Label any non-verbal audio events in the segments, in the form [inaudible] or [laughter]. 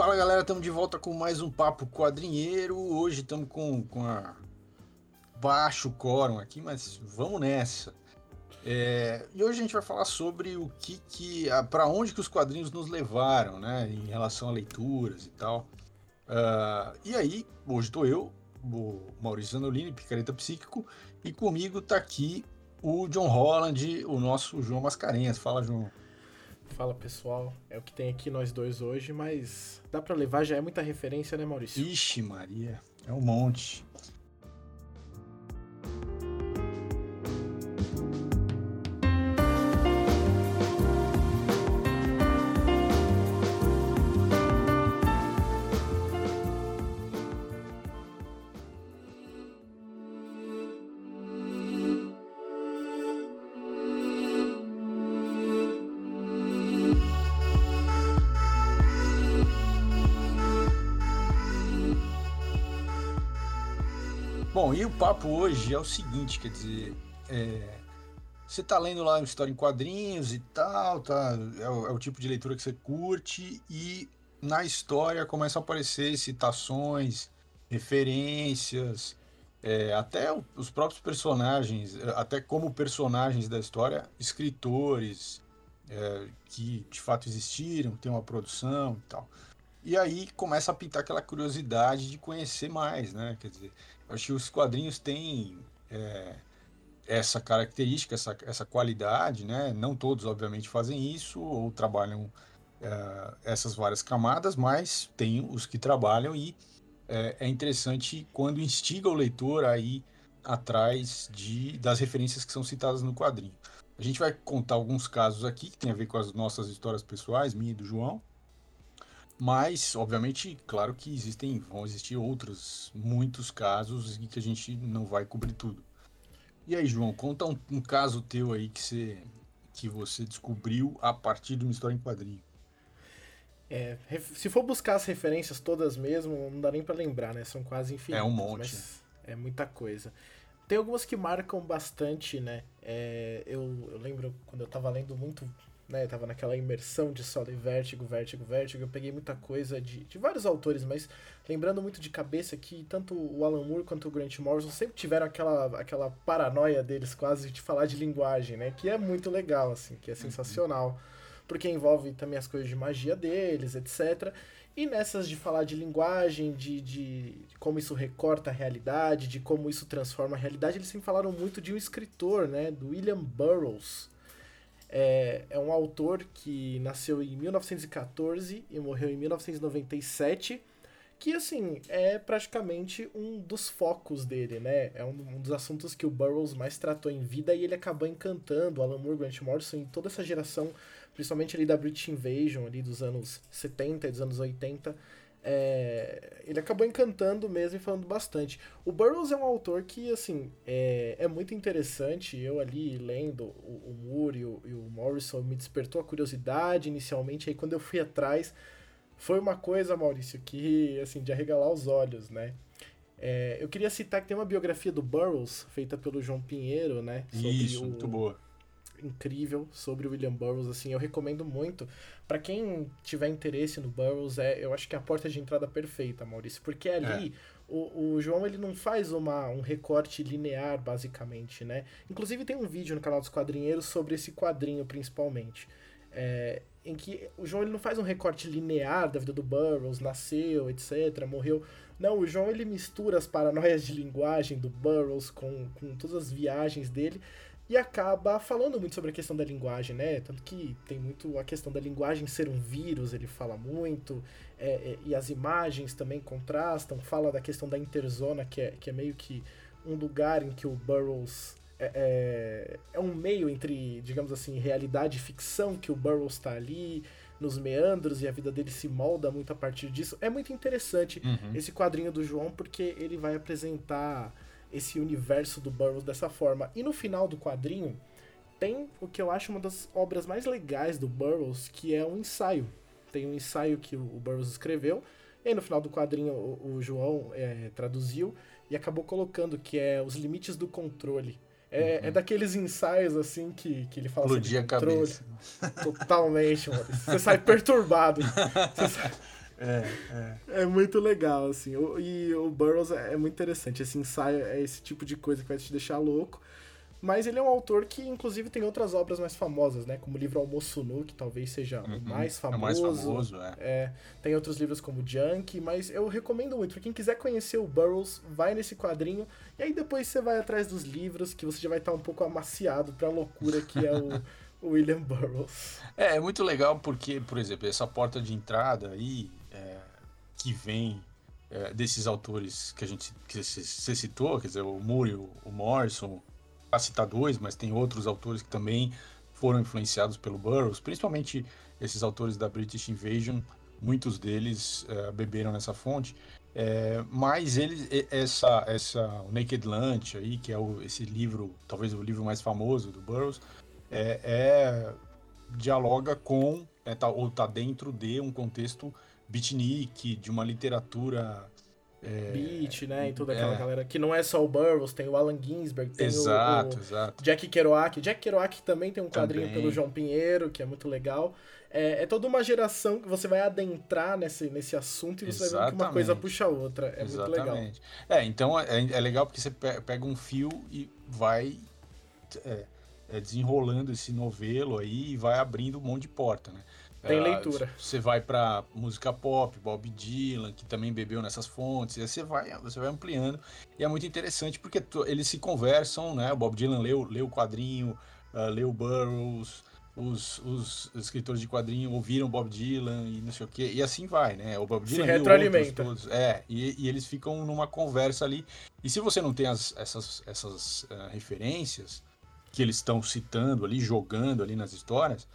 Fala galera, estamos de volta com mais um Papo Quadrinheiro. Hoje estamos com, com a baixo quórum aqui, mas vamos nessa. É, e hoje a gente vai falar sobre o que, que para onde que os quadrinhos nos levaram, né, em relação a leituras e tal. Uh, e aí, hoje estou eu, o Maurício Zanolini, Picareta Psíquico, e comigo está aqui o John Holland, o nosso João Mascarenhas. Fala, João. Fala pessoal, é o que tem aqui nós dois hoje, mas dá para levar, já é muita referência, né, Maurício? Ixi, Maria, é um monte. Bom, e o papo hoje é o seguinte, quer dizer, é, você tá lendo lá história em quadrinhos e tal, tá, é o, é o, tipo de leitura que você curte e na história começam a aparecer citações, referências, é, até os próprios personagens, até como personagens da história, escritores é, que de fato existiram, tem uma produção e tal. E aí começa a pintar aquela curiosidade de conhecer mais, né? Quer dizer, acho que os quadrinhos têm é, essa característica, essa, essa qualidade, né? Não todos, obviamente, fazem isso ou trabalham é, essas várias camadas, mas tem os que trabalham e é, é interessante quando instiga o leitor aí atrás de, das referências que são citadas no quadrinho. A gente vai contar alguns casos aqui que tem a ver com as nossas histórias pessoais, minha e do João, mas, obviamente, claro que existem, vão existir outros, muitos casos em que a gente não vai cobrir tudo. E aí, João, conta um, um caso teu aí que você, que você descobriu a partir de uma história em quadrinho. É, se for buscar as referências todas mesmo, não dá nem para lembrar, né? São quase infinitas. É um monte. é muita coisa. Tem algumas que marcam bastante, né? É, eu, eu lembro quando eu tava lendo muito né? tava naquela imersão de solo e vértigo, vértigo, vértigo. Eu peguei muita coisa de, de vários autores, mas lembrando muito de cabeça que tanto o Alan Moore quanto o Grant Morrison sempre tiveram aquela, aquela paranoia deles quase de falar de linguagem, né? Que é muito legal, assim, que é uhum. sensacional. Porque envolve também as coisas de magia deles, etc. E nessas de falar de linguagem, de, de como isso recorta a realidade, de como isso transforma a realidade, eles sempre falaram muito de um escritor, né? Do William Burroughs é, é um autor que nasceu em 1914 e morreu em 1997 que assim é praticamente um dos focos dele, né? É um, um, dos assuntos que o Burroughs mais tratou em vida e ele acabou encantando Alan Moore, Grant Morrison e toda essa geração, principalmente ali da British Invasion ali dos anos 70 e dos anos 80, é, ele acabou encantando mesmo e falando bastante. O Burroughs é um autor que, assim, é, é muito interessante. Eu ali lendo o, o Moore e o, e o, Morrison me despertou a curiosidade inicialmente. Aí quando eu fui atrás, foi uma coisa, Maurício, que, assim, de arregalar os olhos, né? É, eu queria citar que tem uma biografia do Burroughs, feita pelo João Pinheiro, né? Isso, muito boa incrível sobre o William Burroughs, assim, eu recomendo muito. para quem tiver interesse no Burroughs, é, eu acho que é a porta de entrada perfeita, Maurício, porque ali é. o, o João ele não faz uma, um recorte linear, basicamente, né? Inclusive tem um vídeo no canal dos quadrinheiros sobre esse quadrinho, principalmente. É, em que o João ele não faz um recorte linear da vida do Burroughs, nasceu, etc., morreu. Não, o João ele mistura as paranoias de linguagem do Burroughs com, com todas as viagens dele e acaba falando muito sobre a questão da linguagem, né? Tanto que tem muito a questão da linguagem ser um vírus, ele fala muito, é, é, e as imagens também contrastam, fala da questão da interzona, que é, que é meio que um lugar em que o Burroughs é, é, é um meio entre, digamos assim, realidade e ficção, que o Burroughs está ali, nos meandros, e a vida dele se molda muito a partir disso. É muito interessante uhum. esse quadrinho do João, porque ele vai apresentar esse universo do Burroughs dessa forma. E no final do quadrinho tem o que eu acho uma das obras mais legais do Burroughs, que é um ensaio. Tem um ensaio que o Burroughs escreveu, e no final do quadrinho o, o João é, traduziu e acabou colocando que é Os Limites do Controle. É, uhum. é daqueles ensaios assim que, que ele fala Explodir sobre controle. a cabeça. Totalmente, mano. Você sai perturbado. [laughs] Você sai É, é. é muito legal, assim. E o Burroughs é muito interessante. Esse ensaio é esse tipo de coisa que vai te deixar louco. Mas ele é um autor que, inclusive, tem outras obras mais famosas, né? Como o livro Almoço Nu, que talvez seja uhum, o mais famoso. É o mais famoso, é. é. Tem outros livros como Junk, mas eu recomendo muito. Pra quem quiser conhecer o Burroughs, vai nesse quadrinho. E aí depois você vai atrás dos livros, que você já vai estar um pouco amaciado pra loucura que é o, o [laughs] William Burroughs. É, é muito legal porque, por exemplo, essa porta de entrada aí, é, que vem é, desses autores que a gente que você citou, quer dizer, o Moore, o Morrison, a citar dois, mas tem outros autores que também foram influenciados pelo Burroughs, principalmente esses autores da British Invasion, muitos deles uh, beberam nessa fonte. É, mas eles, essa, essa o Naked Lunch aí, que é o, esse livro, talvez o livro mais famoso do Burroughs, é, é dialoga com, é, tá, ou está dentro de um contexto beatnik, de uma literatura é, Beat, né? E toda aquela é. galera. Que não é só o Burroughs, tem o Alan Ginsberg, tem exato, o, o exato. Jack Kerouac. Jack Kerouac também tem um quadrinho também. pelo João Pinheiro, que é muito legal. É, é, toda uma geração que você vai adentrar nesse, nesse assunto e você Exatamente. vai ver que uma coisa puxa a outra. É Exatamente. muito legal. É, então é, é legal porque você pega um fio e vai é, é, desenrolando esse novelo aí e vai abrindo um monte de porta, né? Tem uh, leitura. Você vai para música pop, Bob Dylan, que também bebeu nessas fontes, e aí você vai, você vai ampliando. E é muito interessante porque eles se conversam, né? O Bob Dylan leu, leu o quadrinho, uh, leu Burroughs, os, os, escritores de quadrinho ouviram Bob Dylan e não sei o quê, e assim vai, né? O Bob Dylan se retroalimenta. Todos, é, e, e, eles ficam numa conversa ali. E se você não tem as, essas, essas uh, referências que eles estão citando ali, jogando ali nas histórias,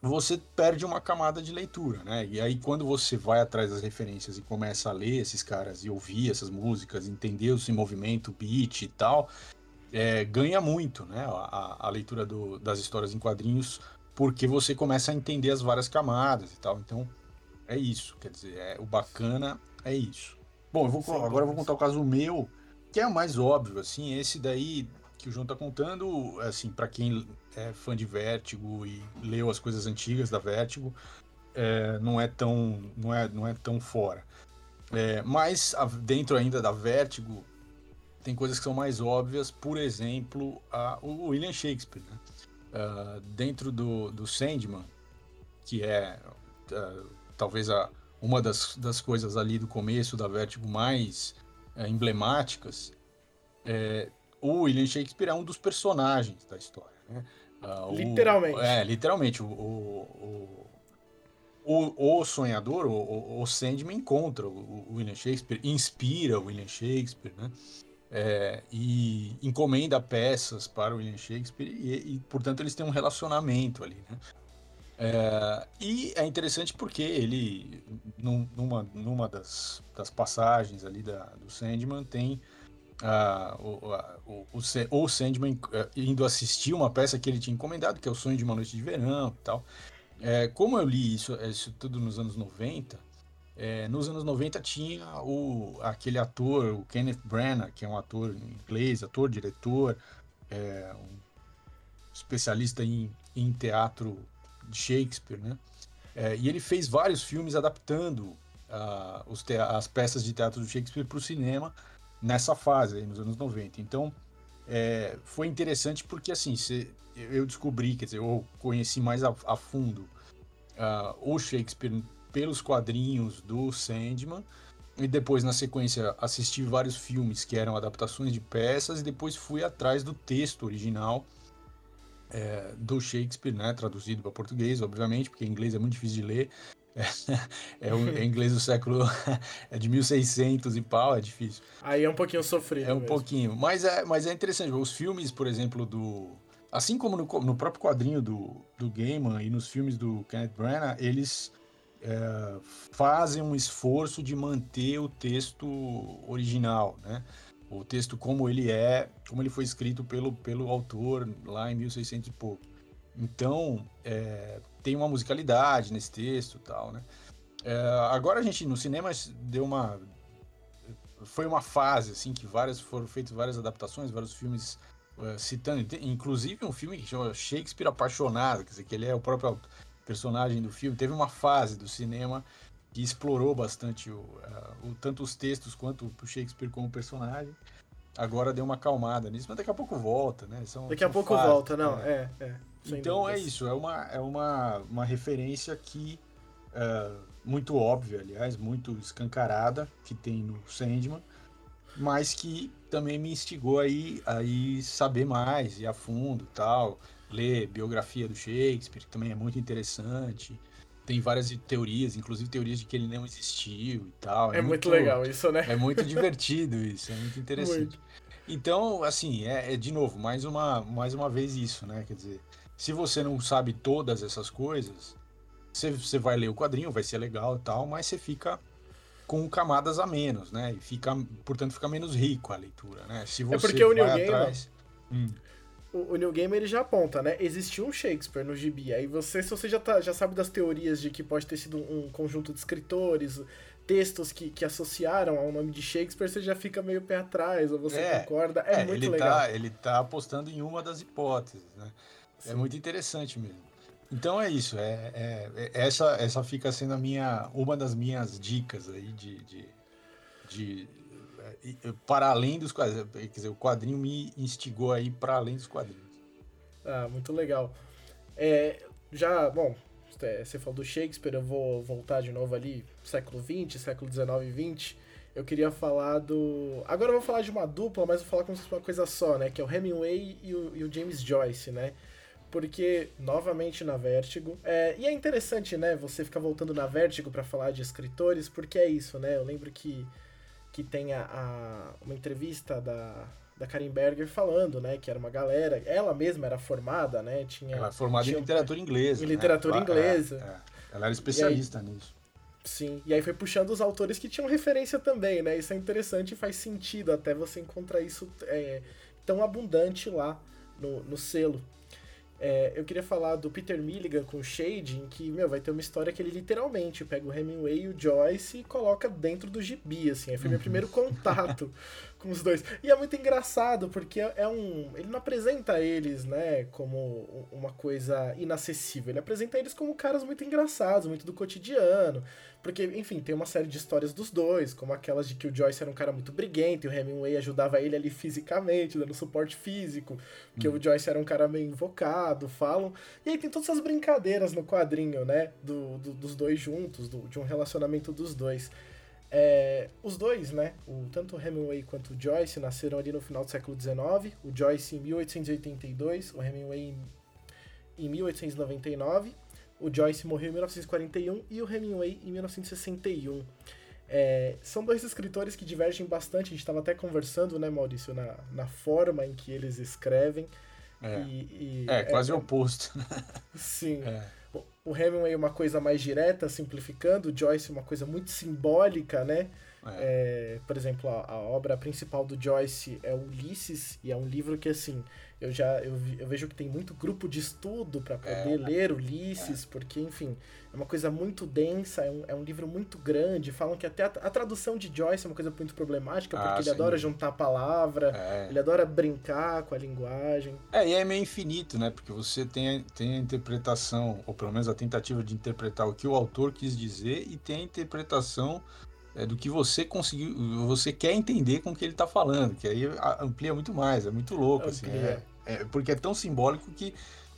você perde uma camada de leitura, né? E aí quando você vai atrás das referências e começa a ler esses caras e ouvir essas músicas, entender o movimento, beat e tal, é, ganha muito, né? A, a leitura do, das histórias em quadrinhos, porque você começa a entender as várias camadas e tal. Então é isso, quer dizer, é, o bacana é isso. Bom, eu vou, agora eu vou contar o caso meu, que é o mais óbvio, assim, esse daí que o João tá contando, assim, para quem é fã de Vértigo e leu as coisas antigas da Vértigo, é, não é tão não é, não é tão fora. É, mas dentro ainda da Vértigo tem coisas que são mais óbvias, por exemplo, a, o William Shakespeare. Né? Uh, dentro do, do Sandman, que é uh, talvez a, uma das, das coisas ali do começo da Vértigo mais uh, emblemáticas, é, o William Shakespeare é um dos personagens da história. Né? Uh, literalmente. é, literalmente. O, o, o, o sonhador, o, o Sandman, encontra o, William Shakespeare, inspira o William Shakespeare, né? É, e encomenda peças para o William Shakespeare e, e portanto, eles têm um relacionamento ali, né? É, e é interessante porque ele, numa, numa das, das passagens ali da, do Sandman, tem o, o, o, o Sandman uh, indo assistir uma peça que ele tinha encomendado, que é o Sonho de uma Noite de Verão e tal. É, como eu li isso, isso tudo nos anos 90, é, nos anos 90 tinha o, aquele ator, o Kenneth Branagh, que é um ator inglês, ator, diretor, é, um especialista em, em teatro de Shakespeare, né? É, e ele fez vários filmes adaptando uh, as peças de teatro do Shakespeare para o cinema nessa fase, nos anos 90. Então, é, foi interessante porque, assim, cê, eu descobri, quer dizer, eu conheci mais a, a fundo uh, o Shakespeare pelos quadrinhos do Sandman, e depois, na sequência, assisti vários filmes que eram adaptações de peças, e depois fui atrás do texto original é, do Shakespeare, né, traduzido para português, obviamente, porque em inglês é muito difícil de ler. [laughs] É, o, é inglês do século. [laughs] é de 1600 e pau, é difícil. Aí é um pouquinho sofrido. É um mesmo. pouquinho. Mas é, mas é interessante. Os filmes, por exemplo, do. Assim como no, no próprio quadrinho do, do Gaiman e nos filmes do Kenneth Branagh, eles é, fazem um esforço de manter o texto original, né? O texto como ele é, como ele foi escrito pelo, pelo autor lá em 1600 e pouco. Então, é, tem uma musicalidade nesse texto tal, né? É, agora a gente, no cinema, deu uma... Foi uma fase, assim, que várias foram feitas várias adaptações, vários filmes uh, citando, inclusive um filme que chama Shakespeare Apaixonado, quer dizer, que ele é o próprio personagem do filme. Teve uma fase do cinema que explorou bastante o, o, tanto os textos quanto o Shakespeare como personagem. Agora deu uma acalmada nisso, mas daqui a pouco volta, né? São, daqui a pouco fases, volta, não, né? é, é. Então é isso, é uma, é uma, uma referência que é, muito óbvia, aliás, muito escancarada, que tem no Sandman, mas que também me instigou aí, aí saber mais, ir a fundo tal, ler biografia do Shakespeare, que também é muito interessante, tem várias teorias, inclusive teorias de que ele não existiu e tal. É, é muito, muito, legal isso, né? É muito divertido isso, é muito interessante. Muito. Então, assim, é, é, de novo, mais uma, mais uma vez isso, né? Quer dizer, se você não sabe todas essas coisas, você, você vai ler o quadrinho, vai ser legal e tal, mas você fica com camadas a menos, né? E fica, portanto, fica menos rico a leitura, né? Se você é porque o New Game, atrás... hum o, o New Game ele já aponta, né? Existiu um Shakespeare no gibi. Aí você, se você já, tá, já sabe das teorias de que pode ter sido um, conjunto de escritores, textos que, que associaram ao nome de Shakespeare, você já fica meio pé atrás, ou você é, concorda. É, é muito ele legal. Tá, ele tá apostando em uma das hipóteses, né? É Sim. É muito interessante mesmo. Então é isso, é, é, é, essa, essa fica sendo a minha, uma das minhas dicas aí de, de, de para além dos quadrinhos. Quer dizer, o quadrinho me instigou aí para além dos quadrinhos. Ah, muito legal. É, já, bom, é, você falou do Shakespeare, eu vou voltar de novo ali, século XX, século XIX e XX. Eu queria falar do. Agora eu vou falar de uma dupla, mas vou falar como se fosse uma coisa só, né? Que é o Hemingway e o, e o James Joyce, né? Porque, novamente na Vertigo. É, e é interessante, né? Você ficar voltando na Vertigo para falar de escritores, porque é isso, né? Eu lembro que que tem a, a, uma entrevista da, da Karen Berger falando, né, que era uma galera, ela mesma era formada, né, tinha... Ela é formada tinha, em literatura inglesa. Em né? literatura inglesa. É, é. Ela era especialista aí, nisso. Sim, e aí foi puxando os autores que tinham referência também, né, isso é interessante e faz sentido até você encontrar isso é, tão abundante lá no, no selo. É, eu queria falar do Peter Milligan com o Shade, em que, meu, vai ter uma história que ele literalmente pega o Hemingway e o Joyce e coloca dentro do gibi, assim. Foi meu primeiro contato [laughs] com os dois. E é muito engraçado, porque é um. Ele não apresenta eles, né, como uma coisa inacessível. Ele apresenta eles como caras muito engraçados, muito do cotidiano. Porque, enfim, tem uma série de histórias dos dois, como aquelas de que o Joyce era um cara muito briguento e o Hemingway ajudava ele ali fisicamente, dando suporte físico, que hum. o Joyce era um cara meio invocado, falam. E aí tem todas essas brincadeiras no quadrinho, né, do, do dos dois juntos, do, de um relacionamento dos dois. É, os dois, né, o, tanto o Hemingway quanto o Joyce nasceram ali no final do século XIX, o Joyce em 1882, o Hemingway em, em 1899, o Joyce morreu em 1941 e o Hemingway em 1961. É, são dois escritores que divergem bastante, a gente estava até conversando, né, Maurício, na, na forma em que eles escrevem. É, e, e, é quase é, oposto. Sim. É o Hemingway é uma coisa mais direta, simplificando, o Joyce é uma coisa muito simbólica, né? É. É, por exemplo, a, a, obra principal do Joyce é Ulisses, e é um livro que, assim, eu já eu, eu vejo que tem muito grupo de estudo para poder é. ler Ulisses, é. porque, enfim, é uma coisa muito densa, é um, é um livro muito grande. Falam que até a, a tradução de Joyce é uma coisa muito problemática, porque ah, ele adora juntar palavra, é. ele adora brincar com a linguagem. É, e é meio infinito, né? Porque você tem, tem a interpretação, ou pelo menos a tentativa de interpretar o que o autor quis dizer, e tem a interpretação é, do que você conseguiu, você quer entender com o que ele está falando, que aí amplia muito mais, é muito louco, assim, é, é, porque é tão simbólico que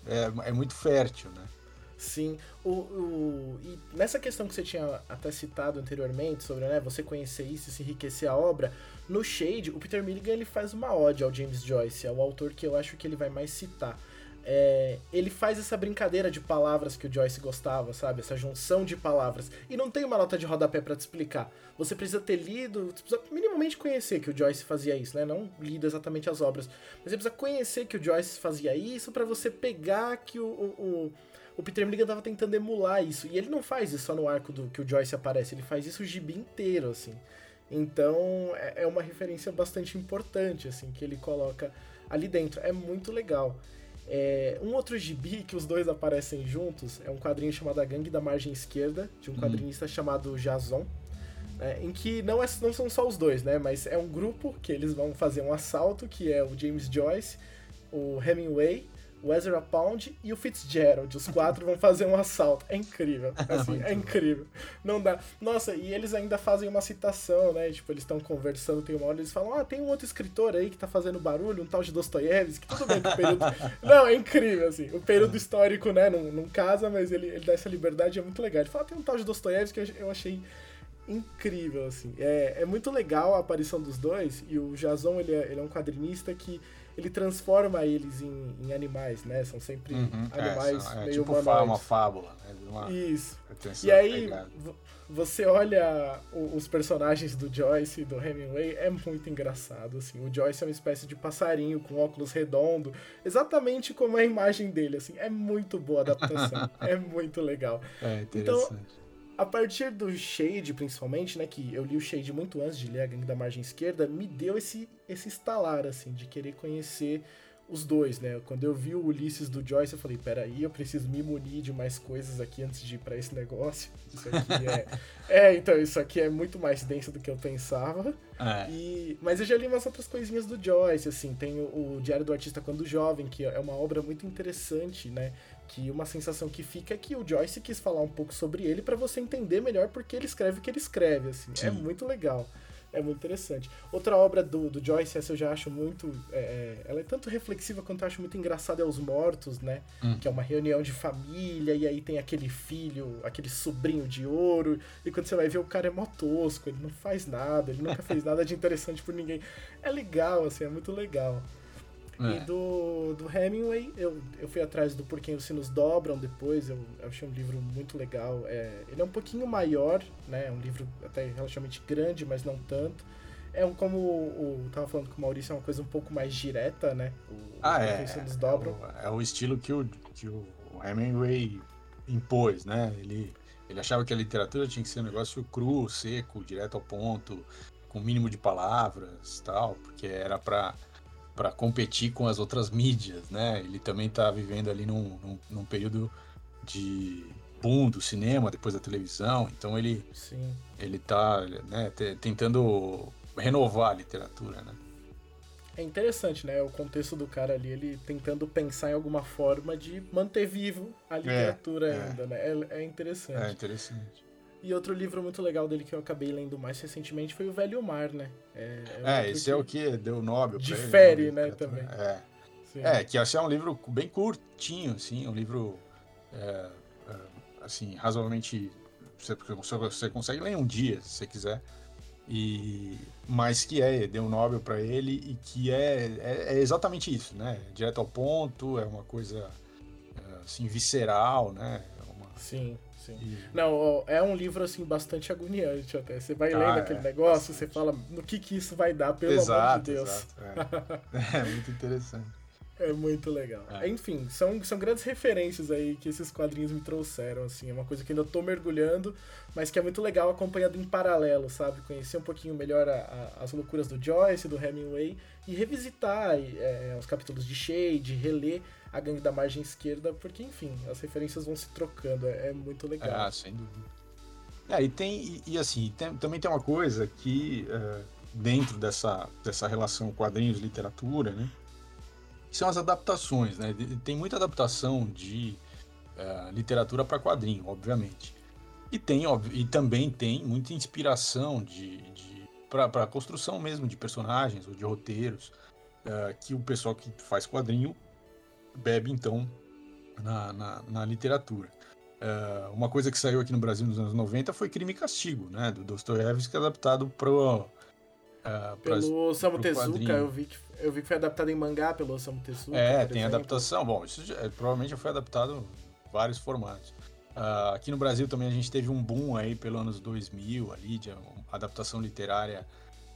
é, é muito fértil, né? Sim, o, o, e nessa questão que você tinha até citado anteriormente sobre né, você conhecer isso e se enriquecer a obra, no Shade, o Peter Milligan ele faz uma ode ao James Joyce, é o autor que eu acho que ele vai mais citar é, ele faz essa brincadeira de palavras que o Joyce gostava, sabe? Essa junção de palavras. E não tem uma nota de rodapé para te explicar. Você precisa ter lido, você precisa minimamente conhecer que o Joyce fazia isso, né? Não lido exatamente as obras. Mas você precisa conhecer que o Joyce fazia isso para você pegar que o, o, o Peter Milligan tava tentando emular isso. E ele não faz isso só no arco do que o Joyce aparece, ele faz isso o gibi inteiro, assim. Então é, é uma referência bastante importante, assim, que ele coloca ali dentro. É muito legal. É, um outro gibi que os dois aparecem juntos é um quadrinho chamado A Gangue da Margem Esquerda, de um uhum. quadrinista chamado Jason, né, em que não, é, não são só os dois, né? Mas é um grupo que eles vão fazer um assalto, que é o James Joyce, o Hemingway, o Ezra Pound e o Fitzgerald. Os quatro vão fazer um assalto. É incrível. [laughs] Assim, é incrível. Não dá. Nossa, e eles ainda fazem uma citação, né? Tipo, eles estão conversando, tem uma hora, eles falam: Ah, tem um outro escritor aí que tá fazendo barulho, um tal de Dostoiévski, tudo bem que o período. [laughs] não, é incrível, assim. O período histórico, né? Não, não casa, mas ele, ele dá essa liberdade, é muito legal. Ele fala: ah, tem um tal de Dostoiévski que eu achei incrível, assim. É, é muito legal a aparição dos dois, e o Jason, ele é, ele é um quadrinista que ele transforma eles em, em animais, né? São sempre uhum, é, animais é, meio tipo humanoides. uma fábula, né? Uma Isso. E aí, você olha os personagens do Joyce e do Hemingway, é muito engraçado, assim. O Joyce é uma espécie de passarinho com óculos redondo, exatamente como a imagem dele, assim. É muito boa a adaptação, [laughs] é muito legal. É interessante. Então, a partir do Shade, principalmente, né, que eu li o Shade muito antes de ler a Gangue da Margem Esquerda, me deu esse, esse estalar, assim, de querer conhecer os dois, né? Quando eu vi o Ulisses do Joyce, eu falei, peraí, eu preciso me munir de mais coisas aqui antes de ir pra esse negócio. Isso aqui é... é, então, isso aqui é muito mais denso do que eu pensava. É. E... Mas eu já li umas outras coisinhas do Joyce, assim, tem o, o Diário do Artista Quando Jovem, que é uma obra muito interessante, né? Que uma sensação que fica é que o Joyce quis falar um pouco sobre ele para você entender melhor porque ele escreve o que ele escreve, assim. É Sim. É muito legal. É muito interessante. Outra obra do, do Joyce, essa eu já acho muito. É, é, ela é tanto reflexiva quanto eu acho muito engraçada é Os Mortos, né? Hum. Que é uma reunião de família, e aí tem aquele filho, aquele sobrinho de ouro, e quando você vai ver, o cara é mó tosco, ele não faz nada, ele nunca fez nada de interessante por ninguém. É legal, assim, é muito legal. É. E do, do Hemingway, eu, eu fui atrás do Porquê os Sinos Dobram depois, eu, eu achei um livro muito legal. É, ele é um pouquinho maior, né? É um livro até relativamente grande, mas não tanto. É um, como o, o tava falando com o Maurício, é uma coisa um pouco mais direta, né? O, ah, é. Sinos Dobram. É o, é o estilo que o, que o Hemingway impôs, né? Ele, ele achava que a literatura tinha que ser um negócio cru, seco, direto ao ponto, com mínimo de palavras tal, porque era para para competir com as outras mídias, né? Ele também está vivendo ali num, num, num, período de boom do cinema, depois da televisão, então ele Sim. ele tá né, tentando renovar a literatura, né? É interessante, né? O contexto do cara ali, ele tentando pensar em alguma forma de manter vivo a é, literatura é, ainda, é. né? É, é interessante. É interessante. E outro livro muito legal dele que eu acabei lendo mais recentemente foi o Velho Mar, né? É, é, é esse que... é o que deu Nobel Difere, ele, né, né também. É. Sim. é, que achei um livro bem curtinho, assim, um livro, é, é assim, razoavelmente... Você, você consegue ler um dia, se você quiser. E, mas que é, deu Nobel para ele e que é, é, é, exatamente isso, né? Direto ao ponto, é uma coisa, é, assim, visceral, né? Uma... Sim assim. Não, é um livro, assim, bastante agoniante até. Você vai ah, lendo aquele é, negócio, bastante. você fala, no que que isso vai dar, pelo exato, amor de Deus. Exato, é. [laughs] é muito interessante. [laughs] É muito legal. É. Enfim, são, são grandes referências aí que esses quadrinhos me trouxeram, assim. É uma coisa que ainda tô mergulhando, mas que é muito legal acompanhado em paralelo, sabe? Conhecer um pouquinho melhor a, a, as loucuras do Joyce, do Hemingway, e revisitar é, os capítulos de Shade, reler a gangue da margem esquerda, porque, enfim, as referências vão se trocando, é, é muito legal. Ah, sem dúvida. É, e tem, e, e assim, tem, também tem uma coisa que, uh, dentro dessa, dessa relação quadrinhos-literatura, né, são as adaptações, né, tem muita adaptação de uh, literatura para quadrinho, obviamente. E tem, óbvio, e também tem muita inspiração de, de para a construção mesmo de personagens ou de roteiros, uh, que o pessoal que faz quadrinho bebe então na, na, na literatura. Uh, uma coisa que saiu aqui no Brasil nos anos 90 foi Crime e Castigo, né? Do Dostoiévski, adaptado pro. Uh, pelo Samu Tezuka, eu vi, que, eu vi que foi adaptado em mangá pelo Samu Tezuka. É, tem exemplo. adaptação. Bom, isso já, provavelmente já foi adaptado em vários formatos. Uh, aqui no Brasil também a gente teve um boom aí pelos anos 2000 ali de adaptação literária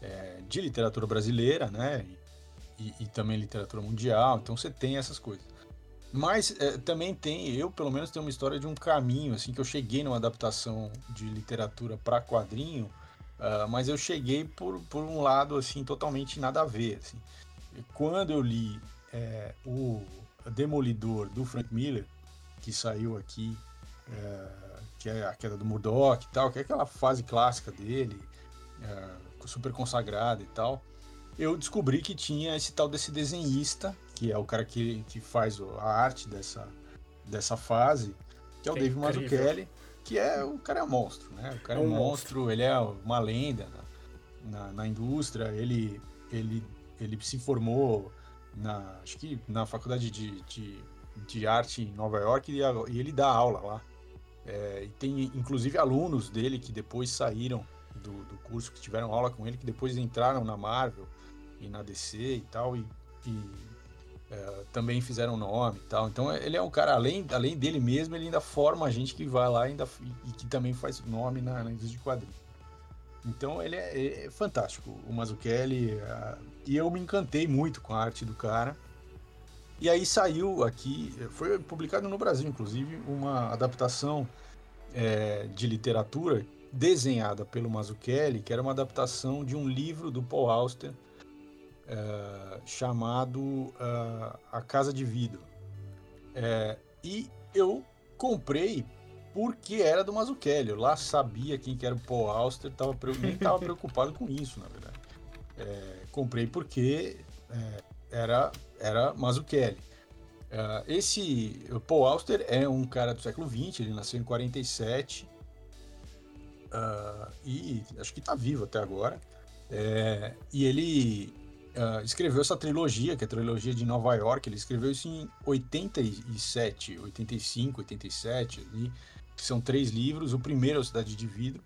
é, de literatura brasileira, né? E, e, também literatura mundial. Então você tem essas coisas. Mas é, também tem, eu pelo menos tenho uma história de um caminho, assim, que eu cheguei numa adaptação de literatura para quadrinho, uh, mas eu cheguei por, por um lado, assim, totalmente nada a ver, assim. Quando eu li é, o Demolidor do Frank Miller, que saiu aqui, é, que é a queda do Murdoch e tal, que é aquela fase clássica dele, é, super consagrada e tal, eu descobri que tinha esse tal desse desenhista que é o cara que, que faz a arte dessa, dessa fase, que é o Dave Mazzucchelli, que é o cara é um monstro, né? O cara é um, monstro, monstro, ele é uma lenda na, na, na, indústria, ele, ele, ele se formou na, acho que na faculdade de, de, de arte em Nova York e, e ele dá aula lá. É, e tem inclusive alunos dele que depois saíram do, do, curso, que tiveram aula com ele, que depois entraram na Marvel e na DC e tal, e, e é, também fizeram nome e tal. Então ele é um cara, além, além dele mesmo, ele ainda forma a gente que vai lá ainda, e que também faz nome na, na indústria de quadrinhos. Então ele é, é fantástico, o Mazzucchelli, uh, e eu me encantei muito com a arte do cara. E aí saiu aqui, foi publicado no Brasil, inclusive, uma adaptação é, de literatura desenhada pelo Mazzucchelli, que era uma adaptação de um livro do Paul Auster é, chamado uh, A Casa de Vidro. É, e eu comprei porque era do Mazzucchelli. Eu lá sabia quem que era o Paul Auster, tava, nem estava [laughs] preocupado com isso, na verdade. É, comprei porque é, era, era Mazzucchelli. Uh, esse Paul Auster é um cara do século XX, ele nasceu em 47 uh, e acho que está vivo até agora. É, e ele uh, escreveu essa trilogia, que é a trilogia de Nova York. Ele escreveu isso em 87, 85, 87, ali, que são três livros. O primeiro é a Cidade de Vidro.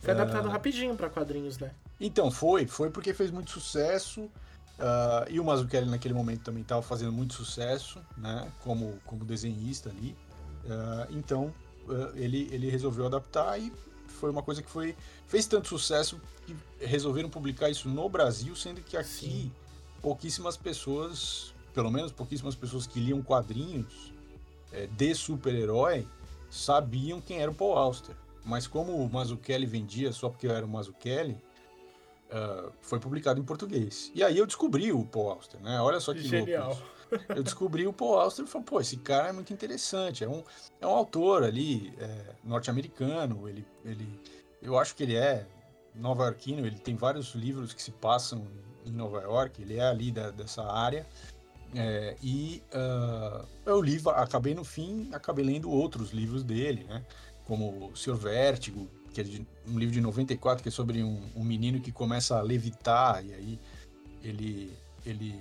Foi adaptado rapidinho para quadrinhos, né? Então, foi. Foi porque fez muito sucesso. Uh, e o Mazzucchelli naquele momento também estava fazendo muito sucesso, né? Como, como desenhista ali. Uh, então, uh, ele, ele resolveu adaptar e foi uma coisa que foi fez tanto sucesso que resolveram publicar isso no Brasil, sendo que aqui Sim. pouquíssimas pessoas, pelo menos pouquíssimas pessoas que liam quadrinhos é, de super-herói, sabiam quem era o Paul Auster. Mas como o Mazzucchelli vendia só porque era o Mazzucchelli, uh, foi publicado em português. E aí eu descobri o Paul Auster, né? Olha só que Genial. louco. [laughs] Eu descobri o Paul Auster e falei, pô, esse cara é muito interessante. É um, é um autor ali, é, norte-americano. Ele, ele, eu acho que ele é nova-iorquino. Ele tem vários livros que se passam em Nova York. Ele é ali da, dessa área. É, e uh, eu li, acabei no fim, acabei lendo outros livros dele, né? Como O Senhor Vértigo, que é de, um livro de 94, que é sobre um, um menino que começa a levitar, e aí ele, ele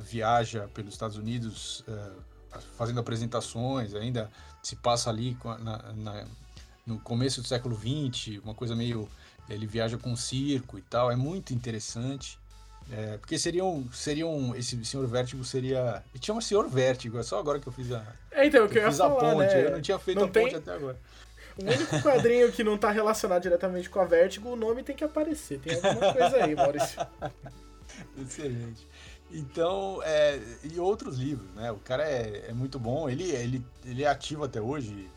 viaja pelos Estados Unidos uh, fazendo apresentações, ainda se passa ali na, na, no começo do século XX, uma coisa meio. Ele viaja com um circo e tal, é muito interessante. É, porque seriam, seriam. Esse Senhor Vértigo seria. E tinha um Senhor Vértigo, é só agora que eu fiz a. É, então, que eu, eu fiz a ponte, né? eu não tinha feito não a tem... ponte até agora. O único quadrinho que não está relacionado diretamente com a Vértigo, o nome tem que aparecer. Tem alguma coisa aí, Maurício. [laughs] Excelente. Então, é, e outros livros, né? O cara é, é muito bom, ele, ele, ele é ativo até hoje.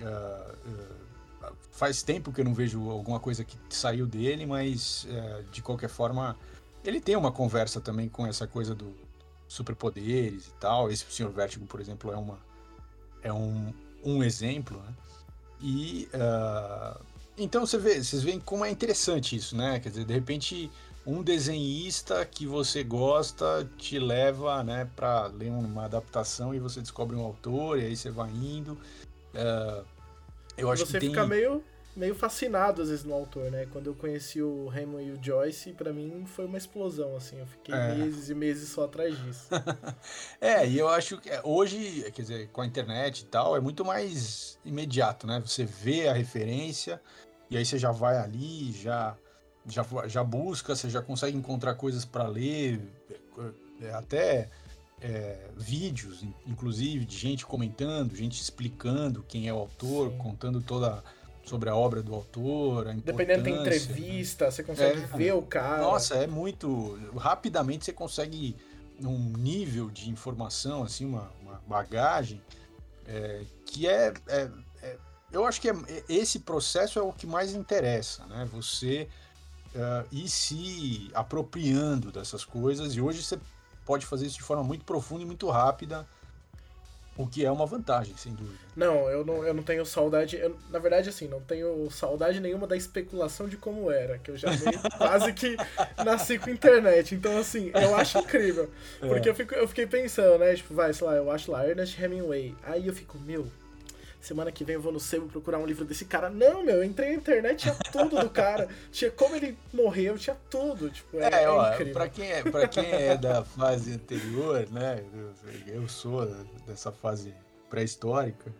Uh, uh, faz tempo que eu não vejo alguma coisa que saiu dele, mas uh, de qualquer forma, ele tem uma conversa também com essa coisa do superpoderes e tal. Esse Senhor Vértigo, por exemplo, é, uma, é um, um exemplo, né? E então você vê, vocês veem como é interessante isso, né? Quer dizer, de repente um desenhista que você gosta te leva né, para ler uma adaptação e você descobre um autor e aí você vai indo. Uh, eu acho você que fica tem... meio, meio fascinado às vezes no autor, né? Quando eu conheci o Raymond e o Joyce, para mim foi uma explosão, assim. Eu fiquei é. meses e meses só atrás disso. [laughs] é, e eu acho que é, hoje, quer dizer, com a internet e tal, é muito mais imediato, né? Você vê a referência e aí você já vai ali, já já, já busca, você já consegue encontrar coisas para ler, é, até é, vídeos, inclusive, de gente comentando, gente explicando quem é o autor, Sim. contando toda sobre a obra do autor, a Dependendo da entrevista, você consegue é, ver o cara. Nossa, é muito. Rapidamente você consegue um nível de informação, assim, uma, uma bagagem é, que é, é, é, Eu acho que é, esse processo é o que mais interessa, né? Você uh, e se apropriando dessas coisas. E hoje você pode fazer isso de forma muito profunda e muito rápida. O que é uma vantagem, sem dúvida. Não, eu não, eu não tenho saudade. Eu, na verdade, assim, não tenho saudade nenhuma da especulação de como era, que eu já meio, [laughs] quase que nasci com internet. Então, assim, eu acho incrível. Porque é. eu, fico, eu fiquei pensando, né? Tipo, vai, sei lá, eu acho lá, Ernest Hemingway. Aí eu fico, meu, semana que vem eu vou no sebo procurar um livro desse cara. Não, meu, eu entrei na internet, tinha tudo do cara. Tinha como ele morreu, tinha tudo. Tipo, é, é, é ó, incrível. Pra quem é, pra quem é da fase anterior, né? Eu, eu sou dessa fase pré-histórica.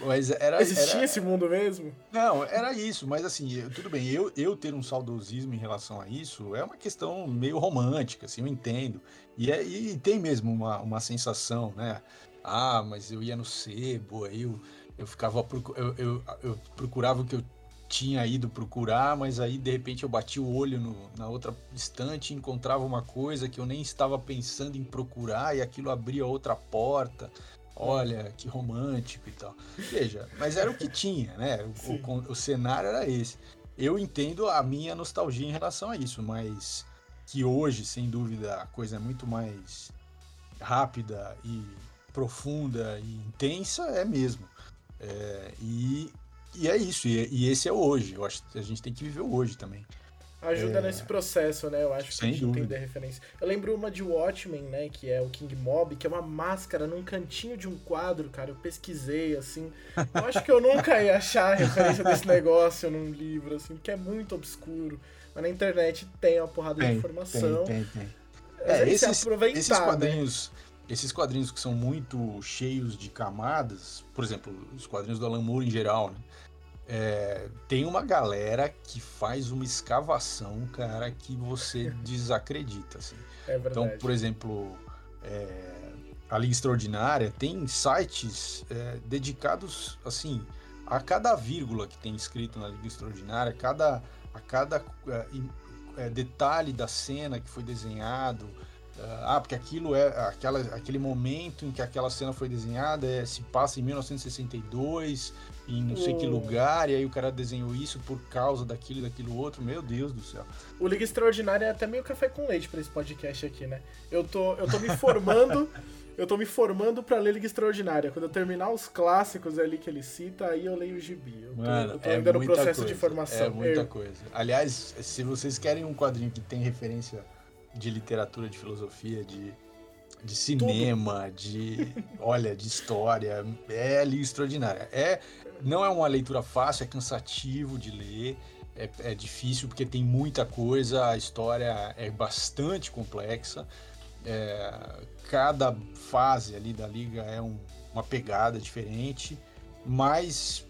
Mas era, Existia era... esse mundo mesmo? Não, era isso, mas assim, tudo bem, eu, eu ter um saudosismo em relação a isso é uma questão meio romântica, assim, eu entendo. E, é, e tem mesmo uma, uma sensação, né? Ah, mas eu ia no sebo, aí eu eu ficava eu, eu, eu, procurava o que eu tinha ido procurar, mas aí de repente eu bati o olho no, na outra estante e encontrava uma coisa que eu nem estava pensando em procurar e aquilo abria outra porta. Olha, que romântico e tal. Veja, mas era o que tinha, né? O, o, o cenário era esse. Eu entendo a minha nostalgia em relação a isso, mas que hoje, sem dúvida, a coisa é muito mais rápida e profunda e intensa, é mesmo. É, e, e é isso, e, e, esse é hoje. Eu acho que a gente tem que viver o hoje também. Ajuda é... nesse processo, né? Eu acho que a gente dúvida. entender a referência. Eu lembro uma de Watchmen, né? Que é o King Mob, que é uma máscara num cantinho de um quadro, cara. Eu pesquisei, assim. Eu acho que eu nunca ia achar a referência desse [laughs] negócio num livro, assim, porque é muito obscuro. Mas na internet tem uma porrada tem, de informação. Tem, tem, tem. É, esses, esses né? quadrinhos. Né? Esses quadrinhos que são muito cheios de camadas, por exemplo, os quadrinhos do Alan Moore em geral, né? É, tem uma galera que faz uma escavação, cara, que você [laughs] desacredita, assim. É então, por exemplo, é, a Liga Extraordinária tem sites é, dedicados, assim, a cada vírgula que tem escrito na Liga Extraordinária, a cada, a cada é, é, detalhe da cena que foi desenhado, ah, porque aquilo é aquela, aquele momento em que aquela cena foi desenhada é, se passa em 1962, em não sei que lugar, e aí o cara desenhou isso por causa daquilo e daquilo outro. Meu Deus do céu. O Liga Extraordinária é até meio café com leite para esse podcast aqui, né? Eu tô, eu tô me formando. [laughs] eu tô me formando pra ler Liga Extraordinária. Quando eu terminar os clássicos ali que ele cita, aí eu leio o gibi. Eu tô, Mano, eu tô é ainda no processo coisa, de formação. É muita coisa. Aliás, se vocês querem um quadrinho que tem referência de literatura, de filosofia, de, de cinema, Tudo. de olha, de história, é ali extraordinária. É, não é uma leitura fácil, é cansativo de ler, é, é difícil porque tem muita coisa, a história é bastante complexa. É, cada fase ali da liga é um, uma pegada diferente, mas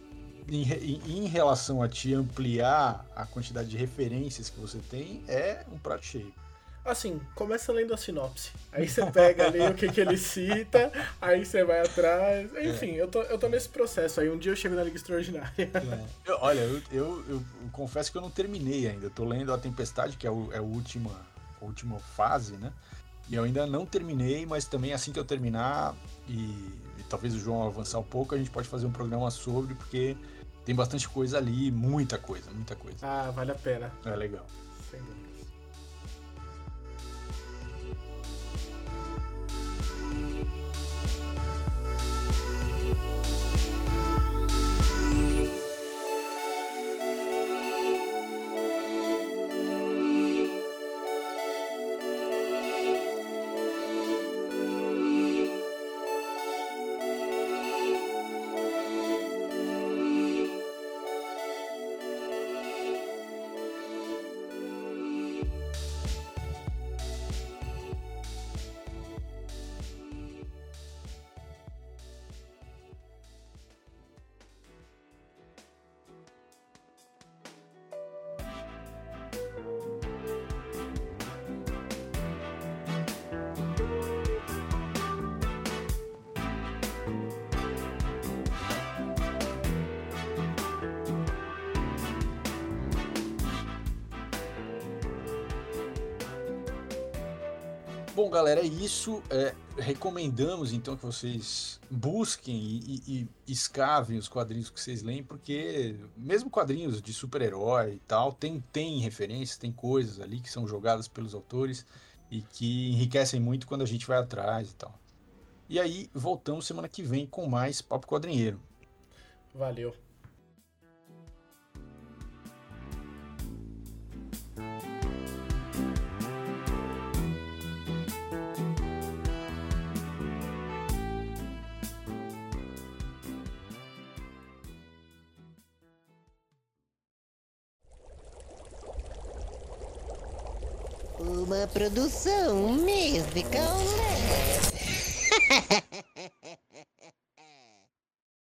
em, em, relação a te ampliar a quantidade de referências que você tem, é um prato cheio. Assim, começa lendo a sinopse. Aí você pega ali o que, que ele cita, aí você vai atrás. Enfim, é. eu, tô, eu tô nesse processo aí. Um dia eu chego na Liga Extraordinária. É. Eu, olha, eu, eu, eu, confesso que eu não terminei ainda. Eu tô lendo A Tempestade, que é, o, é a, última, a última fase, né? E eu ainda não terminei, mas também assim que eu terminar, e, e talvez o João avançar um pouco, a gente pode fazer um programa sobre, porque tem bastante coisa ali, muita coisa, muita coisa. Ah, vale a pena. É legal. Sem dúvida. Bom, galera, é isso. É, recomendamos então que vocês busquem e, e, e, escavem os quadrinhos que vocês leem, porque mesmo quadrinhos de super-herói e tal, tem, tem referências, tem coisas ali que são jogadas pelos autores e que enriquecem muito quando a gente vai atrás e tal. E aí, voltamos semana que vem com mais Papo Quadrinheiro. Valeu. Uma produção musical. [laughs]